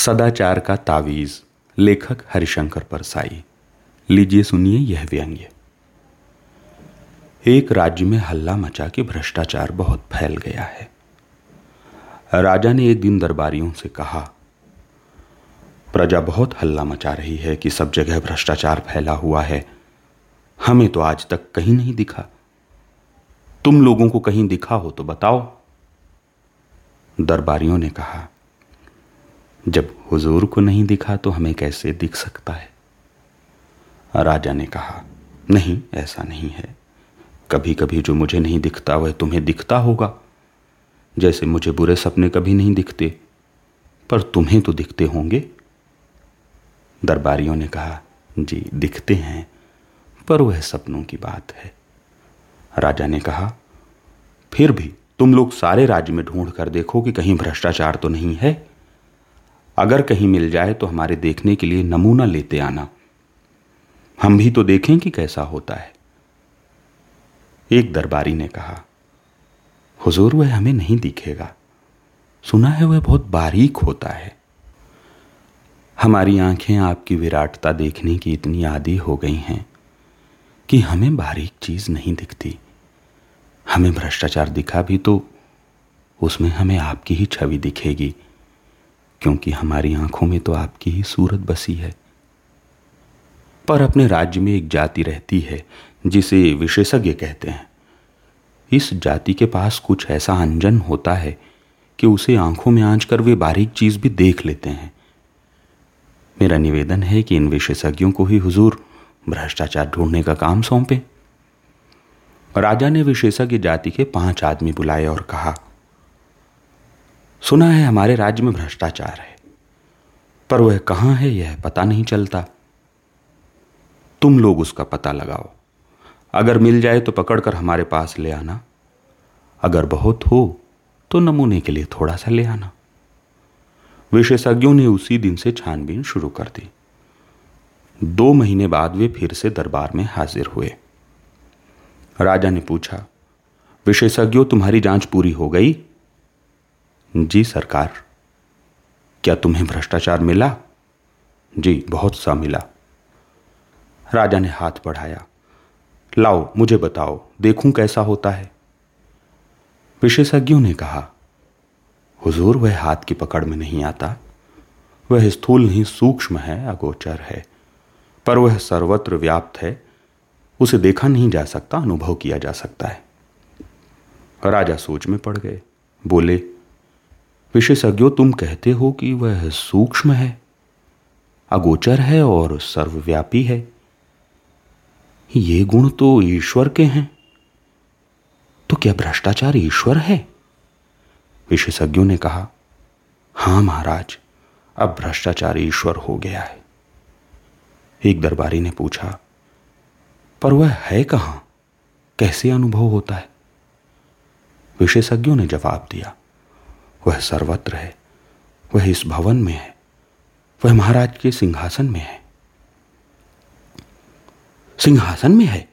सदाचार का तावीज, लेखक हरिशंकर परसाई। लीजिए सुनिए यह व्यंग्य। एक राज्य में हल्ला मचा कि भ्रष्टाचार बहुत फैल गया है। राजा ने एक दिन दरबारियों से कहा, प्रजा बहुत हल्ला मचा रही है कि सब जगह भ्रष्टाचार फैला हुआ है। हमें तो आज तक कहीं नहीं दिखा। तुम लोगों को कहीं दिखा हो तो बताओ। दरबारियों ने कहा जब हुजूर को नहीं दिखा तो हमें कैसे दिख सकता है? राजा ने कहा, नहीं, ऐसा नहीं है। कभी कभी जो मुझे नहीं दिखता वह तुम्हें दिखता होगा। जैसे मुझे बुरे सपने कभी नहीं दिखते, पर तुम्हें तो दिखते होंगे। दरबारियों ने कहा, जी, दिखते हैं, पर वह सपनों की बात है। राजा ने कहा, फिर भी तुम लोग सारे राज्य में ढूंढ कर देखो कि कहीं भ्रष्टाचार तो नहीं है। अगर कहीं मिल जाए तो हमारे देखने के लिए नमूना लेते आना। हम भी तो देखें कि कैसा होता है। एक दरबारी ने कहा, हुजूर, वह हमें नहीं दिखेगा। सुना है वह बहुत बारीक होता है। हमारी आँखें आपकी विराटता देखने की इतनी आदि हो गई हैं कि हमें बारीक चीज़ नहीं दिखती। हमें भ्रष्टाचार दिखा भी तो उसमें हमें आपकी ही छवि दिखेगी। क्योंकि हमारी आँखों में तो आपकी ही सूरत बसी है। पर अपने राज्य में एक जाति रहती है, जिसे विशेषज्ञ कहते हैं। इस जाति के पास कुछ ऐसा अंजन होता है कि उसे आँखों में आँच कर वे बारीक चीज़ भी देख लेते हैं। मेरा निवेदन है कि इन विशेषज्ञों को ही हुजूर भ्रष्टाचार ढूँढने का काम सौंपे। राजा ने विशेषज्ञ जाति के पाँच आदमी बुलाए और कहा सुना है हमारे राज्य में भ्रष्टाचार है। पर वह कहाँ है यह पता नहीं चलता। तुम लोग उसका पता लगाओ। अगर मिल जाए तो पकड़कर हमारे पास ले आना। अगर बहुत हो तो नमूने के लिए थोड़ा सा ले आना। विशेषज्ञों ने उसी दिन से छानबीन शुरू कर दी। दो महीने बाद वे फिर से दरबार में हाजिर हुए। राजा ने पूछा, विशेषज्ञों, तुम्हारी जाँच पूरी हो गई? जी सरकार, क्या तुम्हें भ्रष्टाचार मिला? जी, बहुत सा मिला। राजा ने हाथ बढ़ाया। लाओ, मुझे बताओ, देखूँ कैसा होता है। विशेषज्ञों ने कहा, हुजूर, वह हाथ की पकड़ में नहीं आता। वह स्थूल नहीं, सूक्ष्म है, अगोचर है। पर वह सर्वत्र व्याप्त है। उसे देखा नहीं जा सकता, अनुभव किया जा सकता है। राजा सोच में पड़ गए। बोले विशेषज्ञों, तुम कहते हो कि वह सूक्ष्म है, अगोचर है और सर्वव्यापी है। ये गुण तो ईश्वर के हैं। तो क्या भ्रष्टाचार ईश्वर है? विशेषज्ञों ने कहा, हाँ महाराज, अब भ्रष्टाचार ईश्वर हो गया है। एक दरबारी ने पूछा, पर वह है कहाँ? कैसे अनुभव होता है? विशेषज्ञों ने जवाब दिया वह सर्वत्र है। वह इस भवन में है। वह महाराज के सिंहासन में है। सिंहासन में है?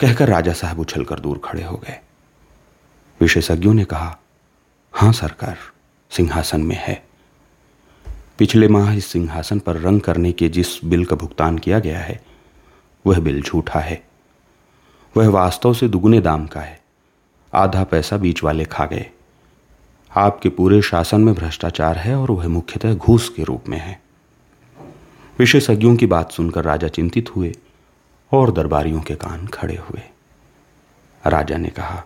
कहकर राजा साहब उछलकर दूर खड़े हो गए। विशेषज्ञों ने कहा, हाँ सरकार, सिंहासन में है। पिछले माह इस सिंहासन पर रंग करने के जिस बिल का भुगतान किया गया है, वह बिल झूठा है। वह वास्तव से दुगुने दाम का है। आधा पैसा बीच वाले खा गए। आपके पूरे शासन में भ्रष्टाचार है और वह मुख्यतः घूस के रूप में है। विशेषज्ञों की बात सुनकर राजा चिंतित हुए और दरबारियों के कान खड़े हुए। राजा ने कहा,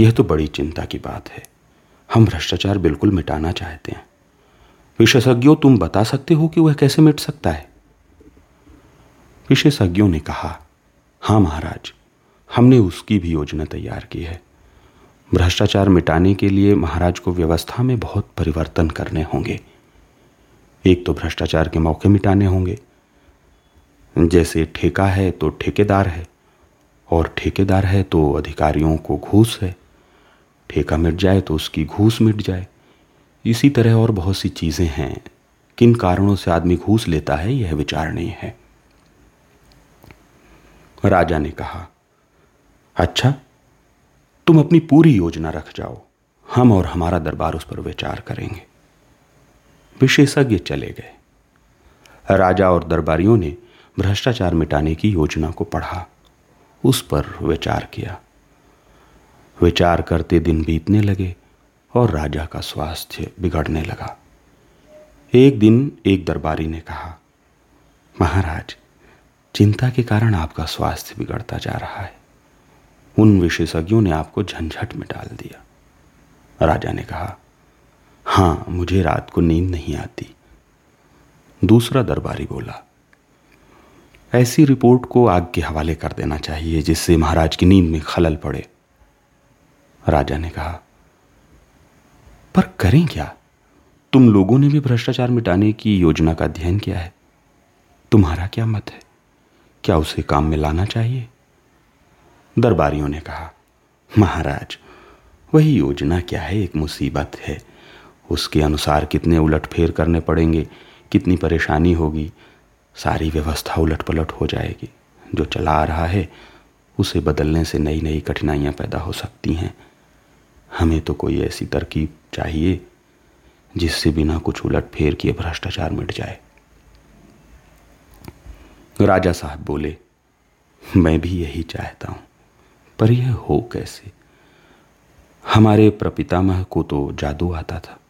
यह तो बड़ी चिंता की बात है। हम भ्रष्टाचार बिल्कुल मिटाना चाहते हैं। विशेषज्ञों, तुम बता सकते हो कि वह कैसे मिट सकता है? विशेषज्ञों ने कहा, हाँ महाराज, हमने उसकी भी योजना तैयार की है। भ्रष्टाचार मिटाने के लिए महाराज को व्यवस्था में बहुत परिवर्तन करने होंगे। एक तो भ्रष्टाचार के मौके मिटाने होंगे। जैसे ठेका है तो ठेकेदार है, और ठेकेदार है तो अधिकारियों को घूस है। ठेका मिट जाए तो उसकी घूस मिट जाए। इसी तरह और बहुत सी चीज़ें हैं। किन कारणों से आदमी घूस लेता है, यह विचारणीय है। राजा ने कहा अच्छा तुम अपनी पूरी योजना रख जाओ। हम और हमारा दरबार उस पर विचार करेंगे। विशेषज्ञ चले गए। राजा और दरबारियों ने भ्रष्टाचार मिटाने की योजना को पढ़ा। उस पर विचार किया। विचार करते दिन बीतने लगे और राजा का स्वास्थ्य बिगड़ने लगा। एक दिन एक दरबारी ने कहा, महाराज, चिंता के कारण आपका स्वास्थ्य बिगड़ता जा रहा है। उन विशेषज्ञों ने आपको झंझट में डाल दिया। राजा ने कहा, हाँ, मुझे रात को नींद नहीं आती। दूसरा दरबारी बोला, ऐसी रिपोर्ट को आग के हवाले कर देना चाहिए जिससे महाराज की नींद में खलल पड़े। राजा ने कहा, पर करें क्या? तुम लोगों ने भी भ्रष्टाचार मिटाने की योजना का अध्ययन किया है। तुम्हारा क्या मत है? क्या उसे काम में लाना चाहिए? दरबारियों ने कहा, महाराज, वही योजना क्या है? एक मुसीबत है। उसके अनुसार कितने उलट फेर करने पड़ेंगे, कितनी परेशानी होगी। सारी व्यवस्था उलट पलट हो जाएगी। जो चला आ रहा है, उसे बदलने से नई नई कठिनाइयाँ पैदा हो सकती हैं। हमें तो कोई ऐसी तरकीब चाहिए, जिससे बिना कुछ उलट फेर किए भ्रष्टाचार मिट जाए। राजा साहब बोले, मैं भी यही चाहता हूँ। पर यह हो कैसे? हमारे प्रपितामह को तो जादू आता था।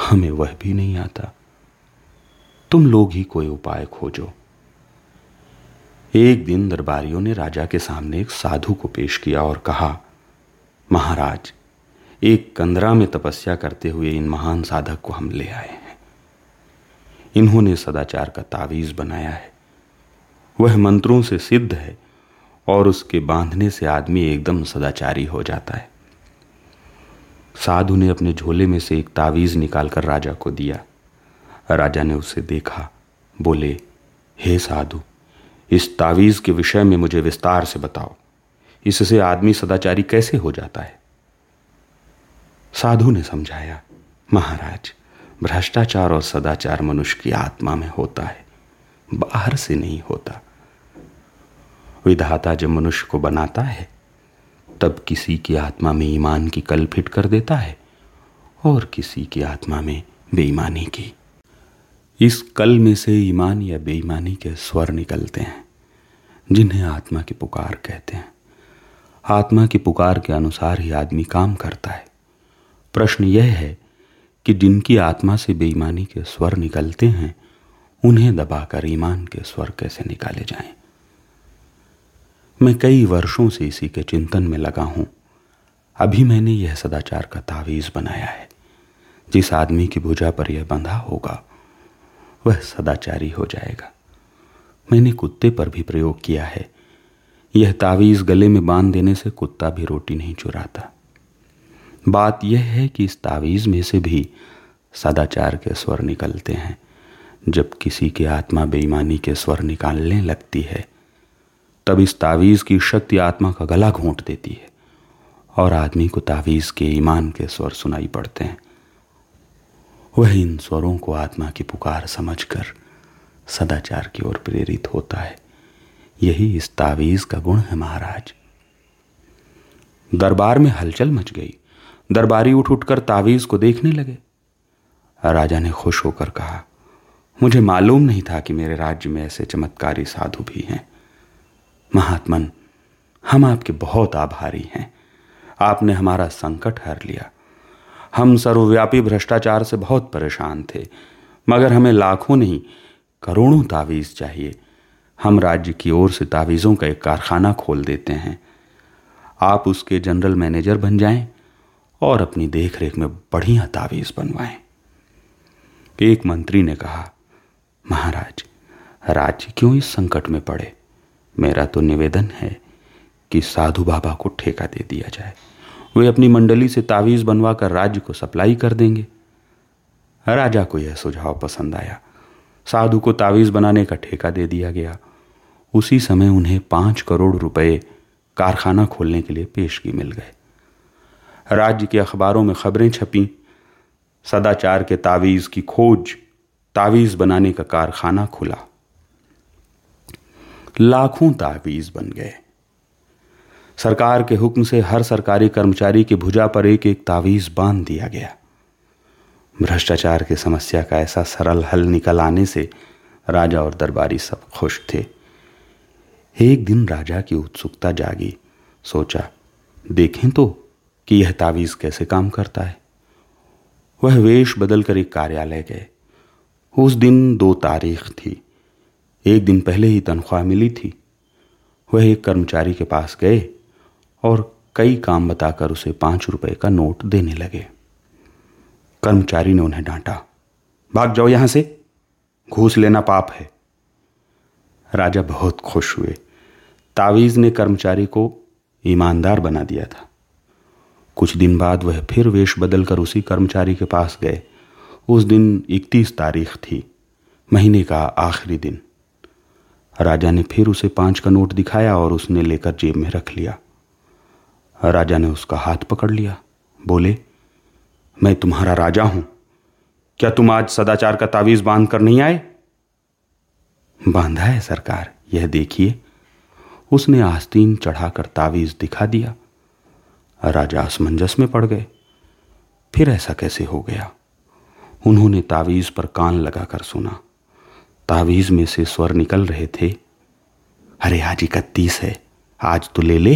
हमें वह भी नहीं आता। तुम लोग ही कोई उपाय खोजो। एक दिन दरबारियों ने राजा के सामने एक साधु को पेश किया और कहा, महाराज, एक कंदरा में तपस्या करते हुए इन महान साधक को हम ले आए हैं। इन्होंने सदाचार का तावीज बनाया है। वह मंत्रों से सिद्ध है और उसके बांधने से आदमी एकदम सदाचारी हो जाता है। साधु ने अपने झोले में से एक तावीज निकालकर राजा को दिया। राजा ने उसे देखा, बोले, हे साधु, इस तावीज के विषय में मुझे विस्तार से बताओ। इससे आदमी सदाचारी कैसे हो जाता है? साधु ने समझाया, महाराज, भ्रष्टाचार और सदाचार मनुष्य की आत्मा में होता है, बाहर से नहीं होता। विधाता जब मनुष्य को बनाता है, तब किसी की आत्मा में ईमान की कल फिट कर देता है, और किसी की आत्मा में बेईमानी की। इस कल में से ईमान या बेईमानी के स्वर निकलते हैं, जिन्हें आत्मा की पुकार कहते हैं। आत्मा की पुकार के अनुसार ही आदमी काम करता है। प्रश्न यह है कि जिनकी आत्मा से बेईमानी के स्वर निकलते हैं, उन्हें दबाकर ईमान के स्वर कैसे निकाले जाएँ? मैं कई वर्षों से इसी के चिंतन में लगा हूँ। अभी मैंने यह सदाचार का तावीज बनाया है। जिस आदमी की भुजा पर यह बंधा होगा, वह सदाचारी हो जाएगा। मैंने कुत्ते पर भी प्रयोग किया है। यह तावीज गले में बाँध देने से कुत्ता भी रोटी नहीं चुराता। बात यह है कि इस तावीज में से भी सदाचार के स्वर निकलते हैं, जब किसी की आत्मा बेईमानी के स्वर निकालने लगती है। तब इस तावीज़ की शक्ति आत्मा का गला घोंट देती है और आदमी को तावीज़ के ईमान के स्वर सुनाई पड़ते हैं। वह इन स्वरों को आत्मा की पुकार समझकर सदाचार की ओर प्रेरित होता है। यही इस तावीज का गुण है महाराज। दरबार में हलचल मच गई। दरबारी उठ उठकर तावीज को देखने लगे। राजा ने खुश होकर कहा, मुझे मालूम नहीं था कि मेरे राज्य में ऐसे चमत्कारी साधु भी हैं। महात्मन, हम आपके बहुत आभारी हैं। आपने हमारा संकट हर लिया। हम सर्वव्यापी भ्रष्टाचार से बहुत परेशान थे, मगर हमें लाखों नहीं, करोड़ों तावीज़ चाहिए। हम राज्य की ओर से तावीज़ों का एक कारखाना खोल देते हैं। आप उसके जनरल मैनेजर बन जाएँ और अपनी देखरेख में बढ़िया तावीज़ बनवाएँ। एक मंत्री ने कहा, महाराज, राज्य क्यों इस संकट में पड़े? मेरा तो निवेदन है कि साधु बाबा को ठेका दे दिया जाए। वे अपनी मंडली से तावीज बनवाकर राज्य को सप्लाई कर देंगे। राजा को यह सुझाव पसंद आया। साधु को तावीज बनाने का ठेका दे दिया गया। उसी समय उन्हें पाँच करोड़ रुपए कारखाना खोलने के लिए पेशगी मिल गए। राज्य के अखबारों में खबरें छपी। सदाचार के तावीज की खोज तावीज बनाने का कारखाना खुला। लाखों तावीज बन गए। सरकार के हुक्म से हर सरकारी कर्मचारी की भुजा पर एक एक तावीज बाँध दिया गया। भ्रष्टाचार की समस्या का ऐसा सरल हल निकल आने से राजा और दरबारी सब खुश थे। एक दिन राजा की उत्सुकता जागी। सोचा, देखें तो कि यह तावीज कैसे काम करता है? वह वेश बदलकर एक कार्यालय गए। उस दिन दो तारीख थी। एक दिन पहले ही तनख्वाह मिली थी। वह एक कर्मचारी के पास गए और कई काम बताकर उसे पाँच रुपए का नोट देने लगे। कर्मचारी ने उन्हें डांटा, भाग जाओ यहाँ से, घूस लेना पाप है। राजा बहुत खुश हुए। तावीज ने कर्मचारी को ईमानदार बना दिया था। कुछ दिन बाद वह फिर वेश बदलकर उसी कर्मचारी के पास गए। उस दिन इकतीस तारीख थी, महीने का आखिरी दिन। राजा ने फिर उसे पाँच का नोट दिखाया और उसने लेकर जेब में रख लिया। राजा ने उसका हाथ पकड़ लिया। बोले, मैं तुम्हारा राजा हूँ। क्या तुम आज सदाचार का तावीज बाँध कर नहीं आए? बांधा है सरकार, यह देखिए। उसने आस्तीन चढ़ाकर तावीज दिखा दिया। राजा असमंजस में पड़ गए। फिर ऐसा कैसे हो गया? उन्होंने तावीज पर कान लगाकर सुना। तावीज में से स्वर निकल रहे थे। अरे आज इकतीस है, आज तो ले ले।